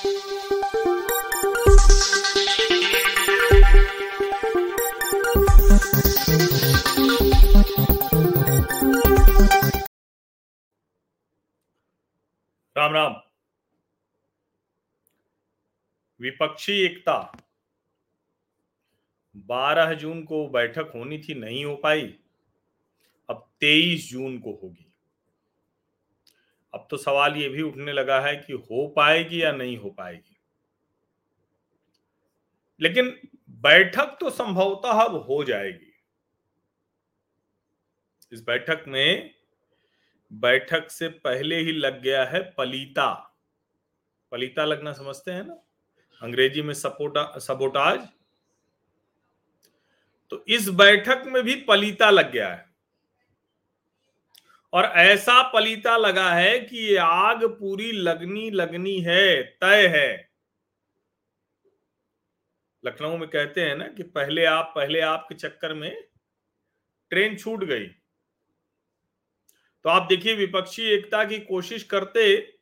राम राम विपक्षी एकता। 12 जून को बैठक होनी थी, नहीं हो पाई। अब 23 जून को होगी। अब तो सवाल ये भी उठने लगा है कि हो पाएगी या नहीं हो पाएगी। लेकिन बैठक तो संभवतः अब हो जाएगी। इस बैठक में, बैठक से पहले ही लग गया है पलीता। पलीता लगना समझते हैं ना? अंग्रेज़ी में सपोटा सबोटाज तो इस बैठक में भी पलीता लग गया है। और ऐसा पलीता लगा है कि ये आग पूरी लगनी लगनी है, तय है। लखनऊ में कहते हैं ना कि पहले आप पहले आप के चक्कर में ट्रेन छूट गई। तो आप देखिए विपक्षी एकता की कोशिश करते,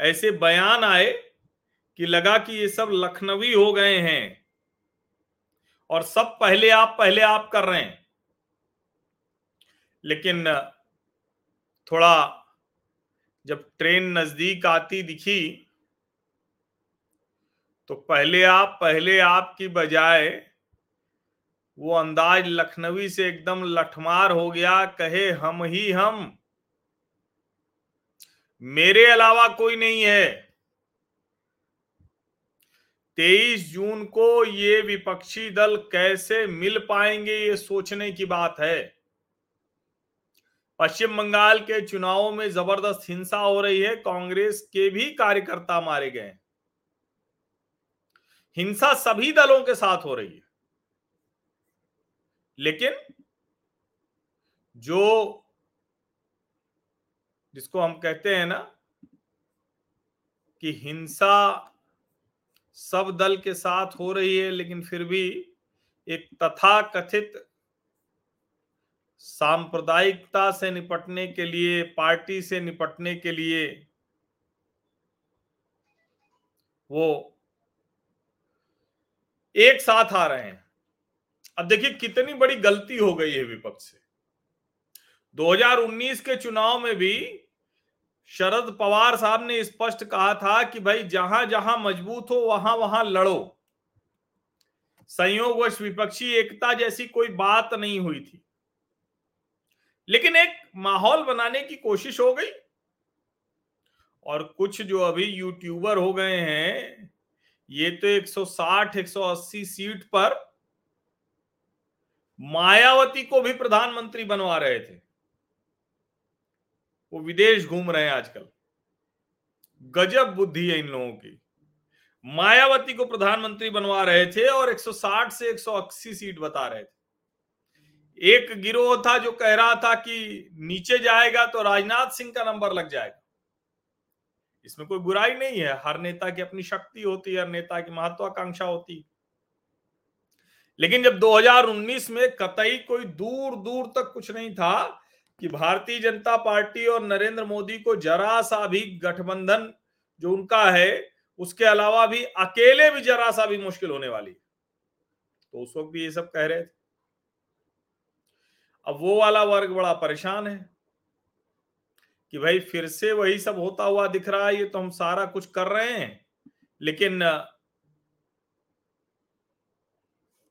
ऐसे बयान आए कि लगा कि ये सब लखनवी हो गए हैं और सब पहले आप पहले आप कर रहे हैं। लेकिन थोड़ा जब ट्रेन नज़दीक आती दिखी तो पहले आप पहले आप की बजाय वो अंदाज लखनवी से एकदम लठमार हो गया, कहे, हम ही हम। मेरे अलावा कोई नहीं है। तेईस जून को ये विपक्षी दल कैसे मिल पाएँगे, ये सोचने की बात है। पश्चिम बंगाल के चुनावों में ज़बरदस्त हिंसा हो रही है। कांग्रेस के भी कार्यकर्ता मारे गए हिंसा सभी दलों के साथ हो रही है। लेकिन जो जिसको हम कहते हैं ना कि हिंसा सब दल के साथ हो रही है, लेकिन फिर भी एक तथा कथित सांप्रदायिकता से निपटने के लिए, पार्टी से निपटने के लिए वो एक साथ आ रहे हैं। अब देखिए, कितनी बड़ी गलती हो गई है विपक्ष से। 2019 के चुनाव में भी शरद पवार साहब ने स्पष्ट कहा था कि भाई, जहाँ जहाँ मज़बूत हो, वहाँ वहाँ लड़ो। संयोगवश विपक्षी एकता जैसी कोई बात नहीं हुई थी। लेकिन एक माहौल बनाने की कोशिश हो गई। और कुछ जो अभी यूट्यूबर हो गए हैं, ये तो 160 180 सीट पर मायावती को भी प्रधानमंत्री बनवा रहे थे। वो विदेश घूम रहे हैं आजकल। गजब बुद्धि है इन लोगों की। मायावती को प्रधानमंत्री बनवा रहे थे और 160 से 180 सीट बता रहे थे। एक गिरोह था जो कह रहा था कि नीचे जाएगा तो राजनाथ सिंह का नंबर लग जाएगा। इसमें कोई बुराई नहीं है। हर नेता की अपनी शक्ति होती है, हर नेता की महत्वाकांक्षा होती लेकिन जब 2019 में कतई कोई दूर दूर तक कुछ नहीं था कि भारतीय जनता पार्टी और नरेंद्र मोदी को जरा सा भी गठबंधन जो उनका है, उसके अलावा भी अकेले भी जरा सा भी मुश्किल होने वाली तो उस वक्त भी ये सब कह रहे थे। अब वो वाला वर्ग बड़ा परेशान है कि भाई फिर से वही सब होता हुआ दिख रहा है, ये तो हम सारा कुछ कर रहे हैं। लेकिन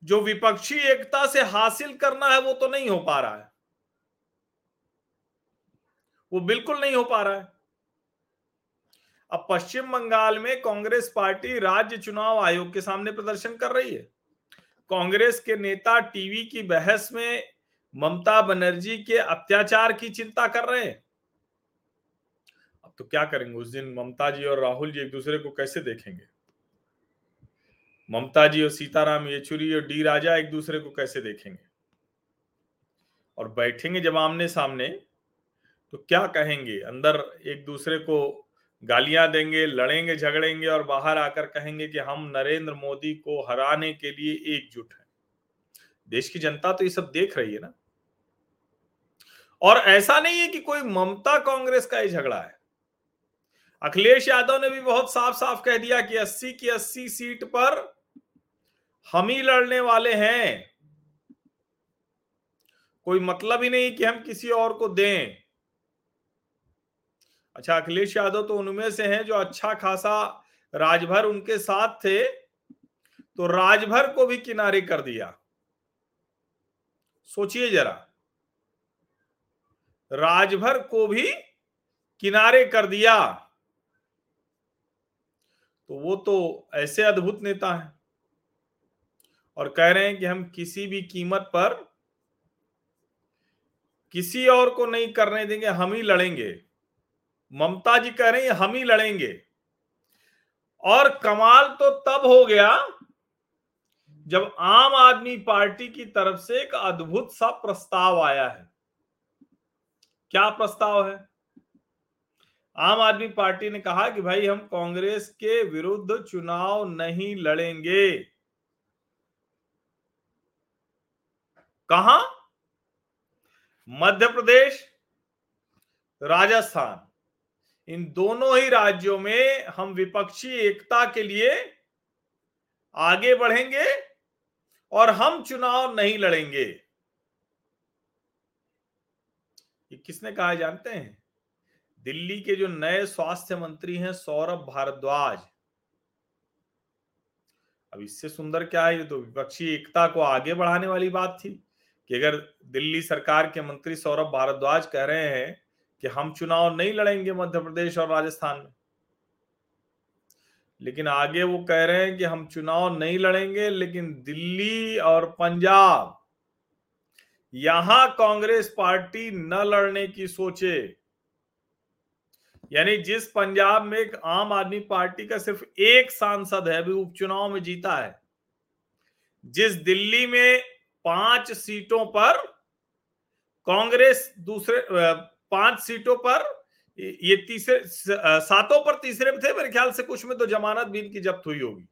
जो विपक्षी एकता से हासिल करना है, वो तो नहीं हो पा रहा है। वो बिल्कुल नहीं हो पा रहा है। अब पश्चिम बंगाल में कांग्रेस पार्टी राज्य चुनाव आयोग के सामने प्रदर्शन कर रही है। कांग्रेस के नेता टीवी की बहस में ममता बनर्जी के अत्याचार की चिंता कर रहे हैं। अब तो क्या करेंगे? उस दिन ममता जी और राहुल जी एक दूसरे को कैसे देखेंगे? ममता जी और सीताराम येचुरी और डी राजा एक दूसरे को कैसे देखेंगे? और बैठेंगे जब आमने सामने तो क्या कहेंगे? अंदर एक दूसरे को गालियाँ देंगे, लड़ेंगे, झगड़ेंगे और बाहर आकर कहेंगे कि हम नरेंद्र मोदी को हराने के लिए एकजुट हैं। देश की जनता तो ये सब देख रही है ना? और ऐसा नहीं है कि कोई ममता कांग्रेस का ही झगड़ा है। अखिलेश यादव ने भी बहुत साफ़ साफ़ कह दिया कि 80 की 80 सीट पर हम ही लड़ने वाले हैं। कोई मतलब ही नहीं कि हम किसी और को दें। अच्छा अखिलेश यादव तो उनमें से हैं जो अच्छा खासा राजभर उनके साथ थे तो राजभर को भी किनारे कर दिया। सोचिए जरा। राजभर को भी किनारे कर दिया। तो वो तो ऐसे अद्भुत नेता हैं। और कह रहे हैं कि हम किसी भी कीमत पर किसी और को नहीं करने देंगे, हम ही लड़ेंगे। ममता जी कह रही हैं, हम ही लड़ेंगे। और कमाल तो तब हो गया जब आम आदमी पार्टी की तरफ़ से एक अद्भुत सा प्रस्ताव आया है। क्या प्रस्ताव है? आम आदमी पार्टी ने कहा कि भाई, हम कांग्रेस के विरुद्ध चुनाव नहीं लड़ेंगे। कहा? मध्य प्रदेश, राजस्थान। इन दोनों ही राज्यों में हम विपक्षी एकता के लिए आगे बढ़ेंगे और हम चुनाव नहीं लड़ेंगे। ये किसने कहा जानते हैं? दिल्ली के जो नए स्वास्थ्य मंत्री हैं सौरभ भारद्वाज। अब इससे सुंदर क्या है? ये तो विपक्षी एकता को आगे बढ़ाने वाली बात थी कि अगर दिल्ली सरकार के मंत्री सौरभ भारद्वाज कह रहे हैं कि हम चुनाव नहीं लड़ेंगे मध्य प्रदेश और राजस्थान में। लेकिन आगे वो कह रहे हैं कि हम चुनाव नहीं लड़ेंगे, लेकिन दिल्ली और पंजाब यहाँ कांग्रेस पार्टी न लड़ने की सोचे। यानी जिस पंजाब में एक आम आदमी पार्टी का सिर्फ़ एक सांसद है, अभी उपचुनाव में जीता है। जिस दिल्ली में पाँच सीटों पर कांग्रेस दूसरे पाँच सीटों पर, ये तीसरे सातों पर तीसरे में थे, मेरे ख्याल से कुछ में तो जमानत भी इनकी जब्त हुई होगी।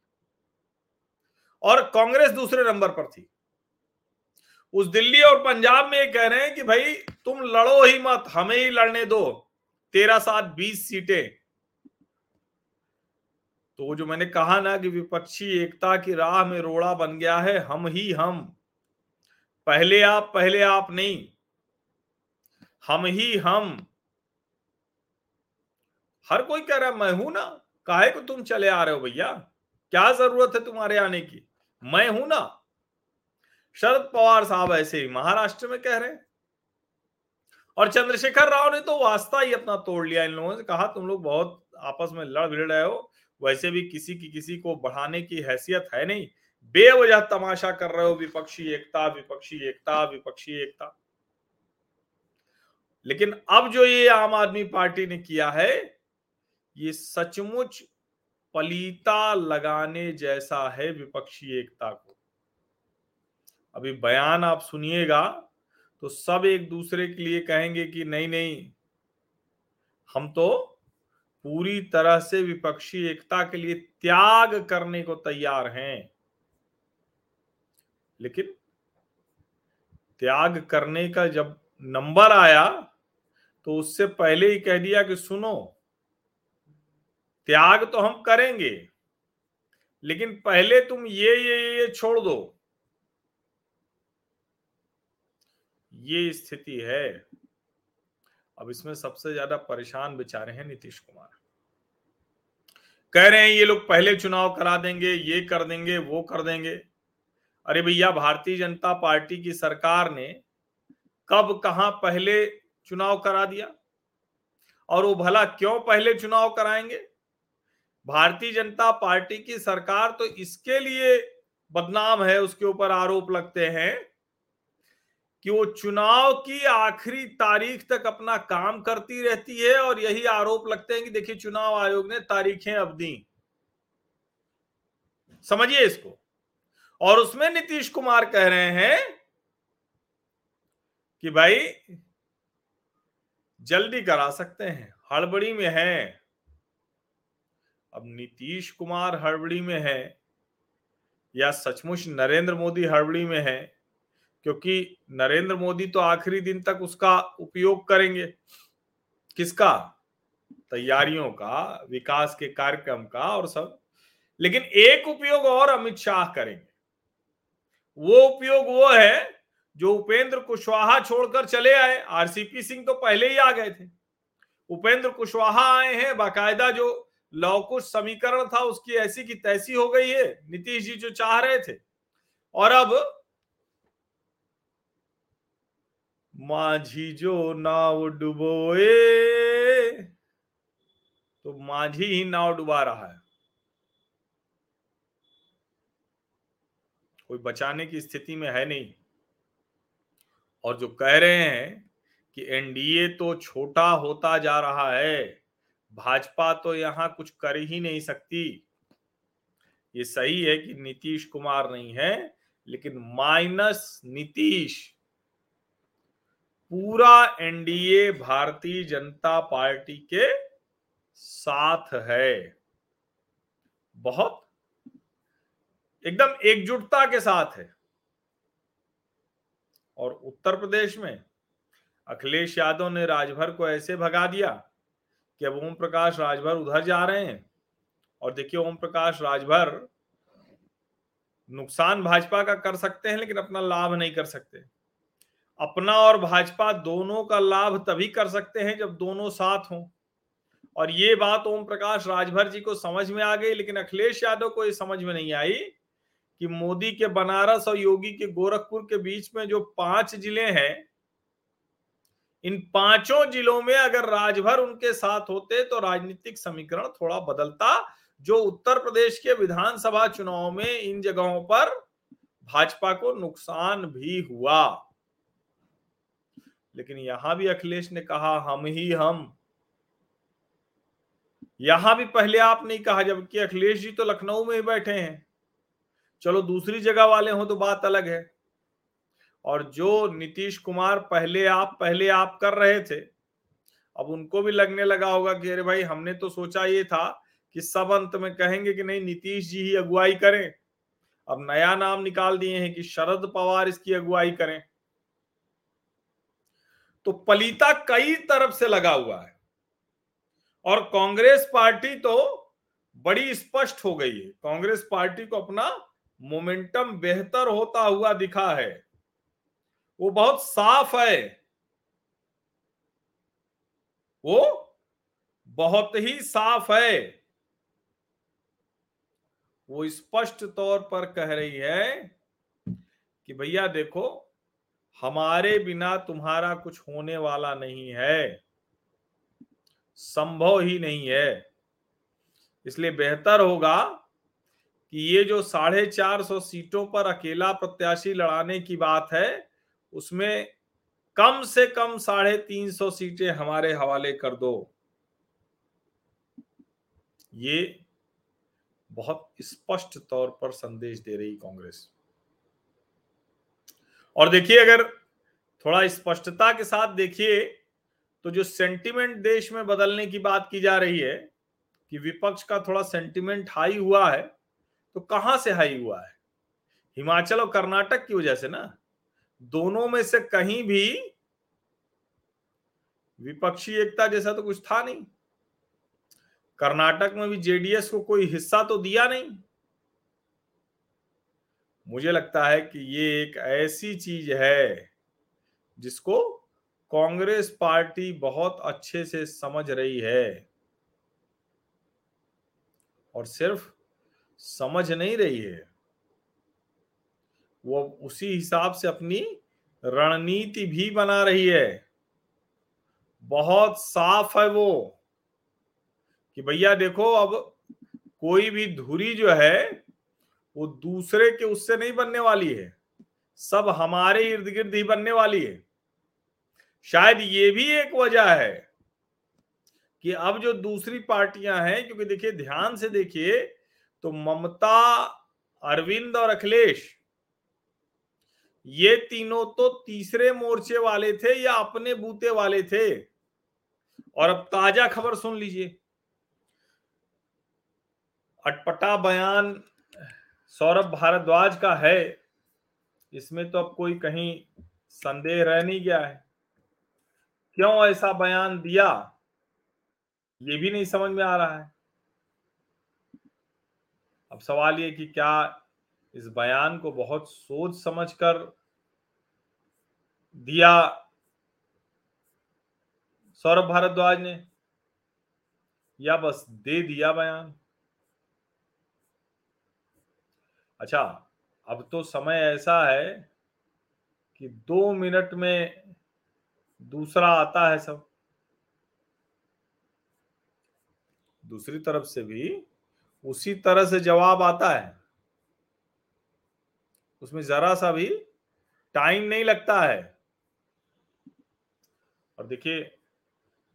और कांग्रेस दूसरे नंबर पर थी। उस दिल्ली और पंजाब में ये कह रहे हैं कि भाई, तुम लड़ो ही मत, हमें ही लड़ने दो। तेरह सात बीस सीटें। तो जो मैंने कहा ना कि विपक्षी एकता की राह में रोड़ा बन गया है, हम ही हम। पहले आप पहले आप नहीं। हम ही हम। हर कोई कह रहा है, मैं हूँ ना। काहे को तुम चले आ रहे हो भैया? क्या ज़रूरत है तुम्हारे आने की? मैं हूँ ना। शरद पवार साहब ऐसे ही महाराष्ट्र में कह रहे हैं। और चंद्रशेखर राव ने तो वास्ता ही अपना तोड़ लिया इन लोगों से, कहा तुम लोग बहुत आपस में लड़ भिड़ रहे हो, वैसे भी किसी की किसी को बढ़ाने की हैसियत है नहीं। बेवजह तमाशा कर रहे हो, विपक्षी एकता विपक्षी एकता विपक्षी एकता। लेकिन अब जो ये आम आदमी पार्टी ने किया है, ये सचमुच पलीता लगाने जैसा है विपक्षी एकता को। अभी बयान आप सुनिएगा तो सब एक दूसरे के लिए कहेंगे कि नहीं नहीं। हम तो पूरी तरह से विपक्षी एकता के लिए त्याग करने को तैयार हैं। लेकिन त्याग करने का जब नंबर आया तो उससे पहले ही कह दिया कि सुनो, त्याग तो हम करेंगे, लेकिन पहले तुम ये ये ये छोड़ दो। ये स्थिति है। अब इसमें सबसे ज़्यादा परेशान बेचारे हैं नीतीश कुमार। कह रहे हैं, ये लोग पहले चुनाव करा देंगे, ये कर देंगे, वो कर देंगे। अरे भैया, भारतीय जनता पार्टी की सरकार ने कब, कहा पहले चुनाव करा दिया? और वो भला क्यों पहले चुनाव कराएँगे? भारतीय जनता पार्टी की सरकार तो इसके लिए बदनाम है, उसके ऊपर आरोप लगते हैं। कि वो चुनाव की आखिरी तारीख तक अपना काम करती रहती है और यही आरोप लगते हैं कि देखिए चुनाव आयोग ने तारीखें अब दी। समझिए इसको। और उसमें नीतीश कुमार कह रहे हैं कि भाई, जल्दी करा सकते हैं, हड़बड़ी में है। अब नीतीश कुमार हड़बड़ी में है या सचमुच नरेंद्र मोदी हड़बड़ी में है क्योंकि नरेंद्र मोदी तो आखिरी दिन तक उसका उपयोग करेंगे। किसका? तैयारियों का, विकास के कार्यक्रम का और सब। लेकिन एक उपयोग और अमित शाह करेंगे। वो उपयोग वो है जो उपेंद्र कुशवाहा छोड़कर चले आए। आरसीपी सिंह तो पहले ही आ गए थे। उपेंद्र कुशवाहा आए हैं, बाकायदा जो लौकुश समीकरण था उसकी ऐसी की तैसी हो गई है। नीतीश जी जो चाह रहे थे। और अब माझी जो नाव डुबोए तो माझी ही नाव डुबा रहा है। कोई बचाने की स्थिति में है नहीं। और जो कह रहे हैं कि एनडीए तो छोटा होता जा रहा है, भाजपा तो यहाँ कुछ कर ही नहीं सकती। ये सही है कि नीतीश कुमार नहीं है, लेकिन माइनस नीतीश पूरा एनडीए भारतीय जनता पार्टी के साथ है। बहुत एकदम एकजुटता के साथ है। और उत्तर प्रदेश में अखिलेश यादव ने राजभर को ऐसे भगा दिया कि अब ओम प्रकाश राजभर उधर जा रहे हैं। और देखिए ओम प्रकाश राजभर नुकसान भाजपा का कर सकते हैं, लेकिन अपना लाभ नहीं कर सकते। अपना और भाजपा दोनों का लाभ तभी कर सकते हैं जब दोनों साथ हों। और ये बात ओम प्रकाश राजभर जी को समझ में आ गई, लेकिन अखिलेश यादव को ये समझ में नहीं आई कि मोदी के बनारस और योगी के गोरखपुर के बीच में जो पाँच ज़िले हैं, इन पाँचों जिलों में अगर राजभर उनके साथ होते तो राजनीतिक समीकरण थोड़ा बदलता, जो उत्तर प्रदेश के विधानसभा चुनाव में इन जगहों पर भाजपा को नुकसान भी हुआ। लेकिन यहाँ भी अखिलेश ने कहा, हम ही हम। यहाँ भी पहले आप नहीं कहा, जबकि अखिलेश जी तो लखनऊ में ही बैठे हैं। चलो, दूसरी जगह वाले हो तो बात अलग है। और जो नीतीश कुमार पहले आप पहले आप कर रहे थे, अब उनको भी लगने लगा होगा कि, अरे भाई, हमने तो सोचा ये था कि सब अंत में कहेंगे कि नहीं, नीतीश जी ही अगुवाई करें। अब नया नाम निकाल दिए हैं कि शरद पवार इसकी अगुवाई करें। तो पलीता कई तरफ़ से लगा हुआ है। और कांग्रेस पार्टी तो बड़ी स्पष्ट हो गई है। कांग्रेस पार्टी को अपना मोमेंटम बेहतर होता हुआ दिखा है। वो बहुत साफ़ है। वो बहुत ही साफ़ है। वो स्पष्ट तौर पर कह रही है कि भैया देखो हमारे बिना तुम्हारा कुछ होने वाला नहीं है। संभव ही नहीं है। इसलिए बेहतर होगा कि ये जो साढ़े चार सौ सीटों पर अकेला प्रत्याशी लड़ाने की बात है, उसमें कम से कम साढ़े तीन सौ सीटें हमारे हवाले कर दो। ये बहुत स्पष्ट तौर पर संदेश दे रही कांग्रेस। और देखिए, अगर थोड़ा स्पष्टता के साथ देखिए तो जो सेंटिमेंट देश में बदलने की बात की जा रही है कि विपक्ष का थोड़ा सेंटिमेंट हाई हुआ है तो कहाँ से हाई हुआ है? हिमाचल और कर्नाटक की वजह से ना? दोनों में से कहीं भी विपक्षी एकता जैसा तो कुछ था नहीं। कर्नाटक में भी जेडीएस को कोई हिस्सा तो दिया नहीं। मुझे लगता है कि ये एक ऐसी चीज़ है जिसको कांग्रेस पार्टी बहुत अच्छे से समझ रही है। और सिर्फ़ समझ नहीं रही है, वो उसी हिसाब से अपनी रणनीति भी बना रही है। बहुत साफ़ है वो कि भैया देखो, अब कोई भी धुरी जो है वो दूसरे के उससे नहीं बनने वाली है। सब हमारे इर्द गिर्द ही बनने वाली है। शायद ये भी एक वजह है कि अब जो दूसरी पार्टियाँ हैं, क्योंकि देखिए, ध्यान से देखिए तो ममता, अरविंद और अखिलेश, ये तीनों तो तीसरे मोर्चे वाले थे या अपने बूते वाले थे? और अब ताज़ा खबर सुन लीजिए। अटपटा बयान सौरभ भारद्वाज का है। इसमें तो अब कोई कहीं संदेह रह नहीं गया है। क्यों ऐसा बयान दिया? ये भी नहीं समझ में आ रहा है। अब सवाल ये कि क्या इस बयान को बहुत सोच समझकर दिया सौरभ भारद्वाज ने? या बस दे दिया बयान? अच्छा अब तो समय ऐसा है कि दो मिनट में दूसरा आता है सब। दूसरी तरफ़ से भी उसी तरह से जवाब आता है। उसमें जरा सा भी टाइम नहीं लगता है। और देखिए,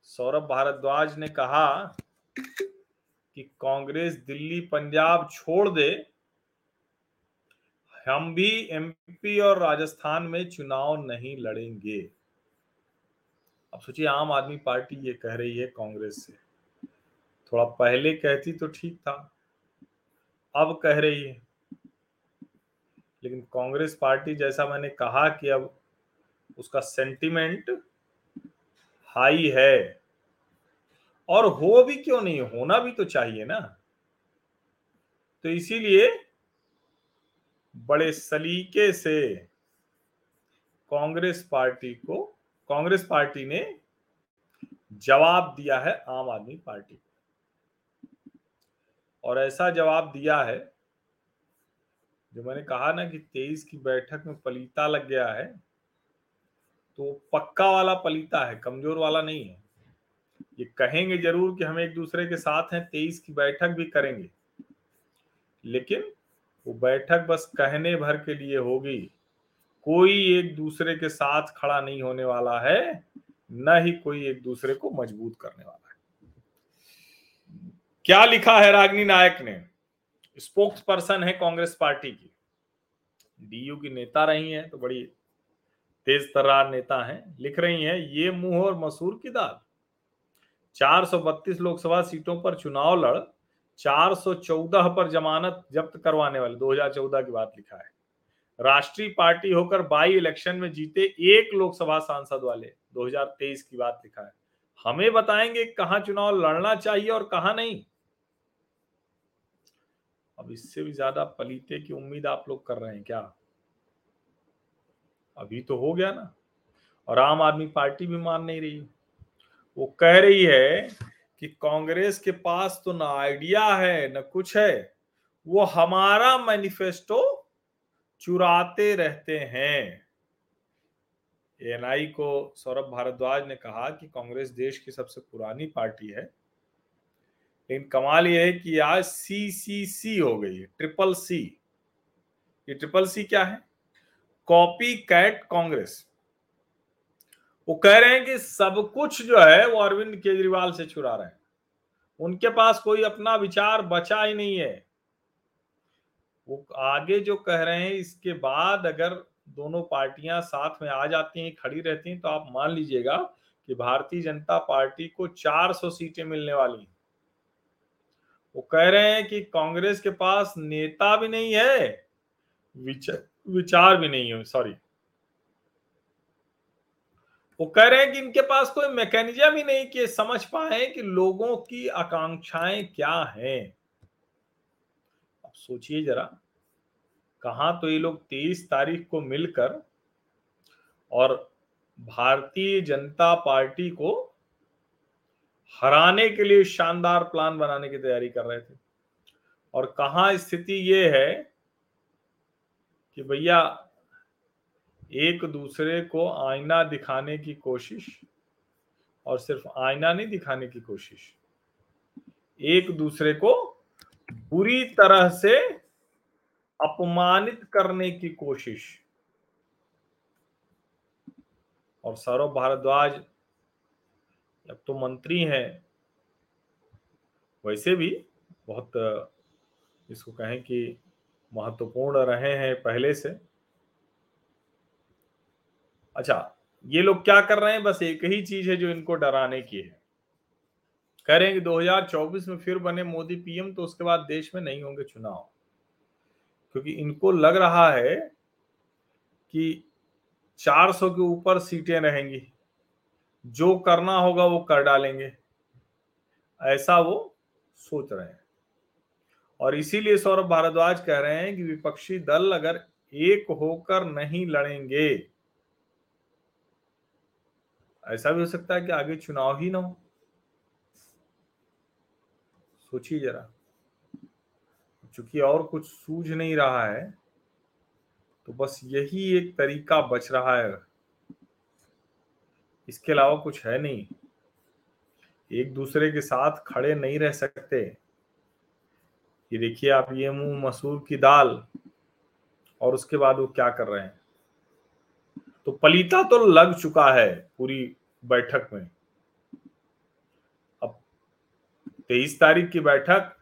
सौरभ भारद्वाज ने कहा कि कांग्रेस दिल्ली पंजाब छोड़ दे हम भी एमपी और राजस्थान में चुनाव नहीं लड़ेंगे। अब सोचिए, आम आदमी पार्टी ये कह रही है कांग्रेस से। थोड़ा पहले कहती तो ठीक था, अब कह रही है। लेकिन कांग्रेस पार्टी, जैसा मैंने कहा कि अब उसका सेंटिमेंट हाई है, और हो भी क्यों नहीं, होना भी तो चाहिए ना। तो इसीलिए बड़े सलीके से कांग्रेस पार्टी को, कांग्रेस पार्टी ने जवाब दिया है आम आदमी पार्टी को। और ऐसा जवाब दिया है, जो मैंने कहा ना कि तेईस की बैठक में पलीता लग गया है तो पक्का वाला पलीता है, कमज़ोर वाला नहीं है। ये कहेंगे ज़रूर कि हम एक दूसरे के साथ हैं, तेईस की बैठक भी करेंगे। लेकिन वो बैठक बस कहने भर के लिए होगी। कोई एक दूसरे के साथ खड़ा नहीं होने वाला है, न ही कोई एक दूसरे को मज़बूत करने वाला है। क्या लिखा है रागनी नायक ने? स्पोक्स पर्सन है कांग्रेस पार्टी की। डीयू की नेता रही हैं तो बड़ी तेज तर्रार नेता हैं, लिख रही हैं, ये मुँह और मसूर की दाल। 432 लोकसभा सीटों पर चुनाव लड़ 414 पर जमानत जब्त करवाने वाले 2014 की बात लिखा है। राष्ट्रीय पार्टी होकर बाई इलेक्शन में जीते एक लोकसभा सांसद वाले 2023 की बात लिखा है। हमें बताएँगे कहाँ चुनाव लड़ना चाहिए और कहाँ नहीं। अब इससे भी ज़्यादा पलीते की उम्मीद आप लोग कर रहे हैं क्या? अभी तो हो गया ना। और आम आदमी पार्टी भी मान नहीं रही। वो कह रही है कि कांग्रेस के पास तो ना आइडिया है, ना कुछ है। वो हमारा मैनिफेस्टो चुराते रहते हैं। एनआई को सौरभ भारद्वाज ने कहा कि कांग्रेस देश की सबसे पुरानी पार्टी है। लेकिन कमाल यह है कि आज सी सी सी हो गई है, ट्रिपल सी ये ट्रिपल सी क्या है? Copy cat Congress. वो कह रहे हैं कि सब कुछ जो है वो अरविंद केजरीवाल से चुरा रहे हैं। उनके पास कोई अपना विचार बचा ही नहीं है। वो आगे जो कह रहे हैं, इसके बाद अगर दोनों पार्टियाँ साथ में आ जाती हैं, खड़ी रहती हैं तो आप मान लीजिएगा कि भारतीय जनता पार्टी को 400 सीटें मिलने वाली हैं। वो कह रहे हैं कि कांग्रेस के पास नेता भी नहीं है विचार भी नहीं है सॉरी वो कह रहे हैं कि इनके पास कोई मैकेनिज्म ही नहीं कि समझ पाए कि लोगों की आकांक्षाएँ क्या हैं। अब सोचिए जरा, कहा तो ये लोग तेईस तारीख को मिलकर और भारतीय जनता पार्टी को हराने के लिए शानदार प्लान बनाने की तैयारी कर रहे थे। और कहा स्थिति ये है कि भैया एक दूसरे को आईना दिखाने की कोशिश और सिर्फ़ आईना नहीं दिखाने की कोशिश। एक दूसरे को बुरी तरह से अपमानित करने की कोशिश। और सौरभ भारद्वाज अब तो मंत्री हैं, वैसे भी बहुत, इसको कहें कि महत्वपूर्ण रहे हैं पहले से। अच्छा ये लोग क्या कर रहे हैं? बस एक ही चीज़ है जो इनको डराने की है। कह रहे हैं कि 2024 में फिर बने मोदी पीएम तो उसके बाद देश में नहीं होंगे चुनाव। क्योंकि इनको लग रहा है कि 400 के ऊपर सीटें रहेंगी। जो करना होगा वो कर डालेंगे। ऐसा वो सोच रहे हैं। और इसीलिए सौरभ भारद्वाज कह रहे हैं कि विपक्षी दल अगर एक होकर नहीं लड़ेंगे ऐसा भी हो सकता है कि आगे चुनाव ही ना हो। सोचिए जरा। चूँकि और कुछ सूझ नहीं रहा है तो बस यही एक तरीका बच रहा है। इसके अलावा कुछ है नहीं। एक दूसरे के साथ खड़े नहीं रह सकते। ये देखिए आप, ये मुँह मसूर की दाल, और उसके बाद वो क्या कर रहे हैं? तो पलीता तो लग चुका है पूरी बैठक में। अब तेईस तारीख की बैठक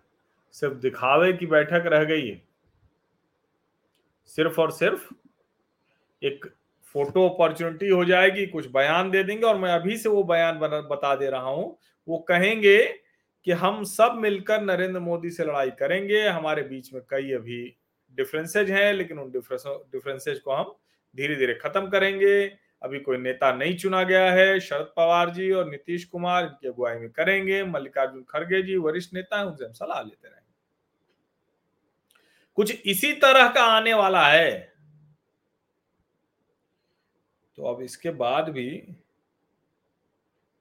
सिर्फ़ दिखावे की बैठक रह गई है। सिर्फ़ और सिर्फ़ एक फ़ोटो अपॉर्चुनिटी हो जाएगी, कुछ बयान दे देंगे और मैं अभी से वो बयान बता दे रहा हूँ। वो कहेंगे कि हम सब मिलकर नरेंद्र मोदी से लड़ाई करेंगे, हमारे बीच में कई अभी डिफरेंसेज हैं, लेकिन उन डिफरेंसेज को हम धीरे धीरे खत्म करेंगे। अभी कोई नेता नहीं चुना गया है। शरद पवार जी और नीतीश कुमार इनकी अगुवाई में करेंगे। मल्लिकार्जुन खड़गे जी, वरिष्ठ नेता है, उनसे हम सलाह लेते रहेंगे। कुछ इसी तरह का आने वाला है। तो अब इसके बाद भी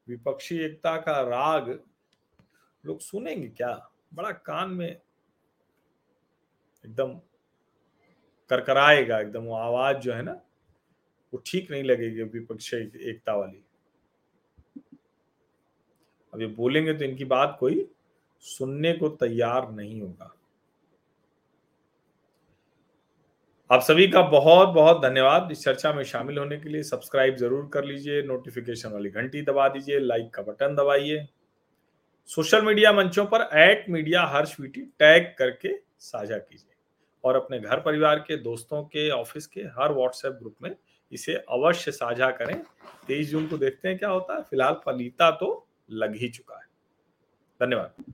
विपक्षी एकता का राग लोग सुनेंगे क्या? बड़ा कान में एकदम करकराएगा एकदम, वो आवाज़ जो है ना, वो ठीक नहीं लगेगी विपक्षी एकता वाली। अब ये बोलेंगे तो इनकी बात कोई सुनने को तैयार नहीं होगा। आप सभी का बहुत बहुत धन्यवाद। इस चर्चा में शामिल होने के लिए सब्सक्राइब ज़रूर कर लीजिए, नोटिफिकेशन वाली घंटी दबा दीजिए, लाइक का बटन दबाइए। सोशल मीडिया मंचों पर at media Harsh VT tag करके साझा कीजिए। और अपने घर परिवार के, दोस्तों के, ऑफ़िस के हर व्हाट्सएप ग्रुप में इसे अवश्य साझा करें। तेईस जून को देखते हैं क्या होता है। फ़िलहाल फलीता तो लग ही चुका है। धन्यवाद।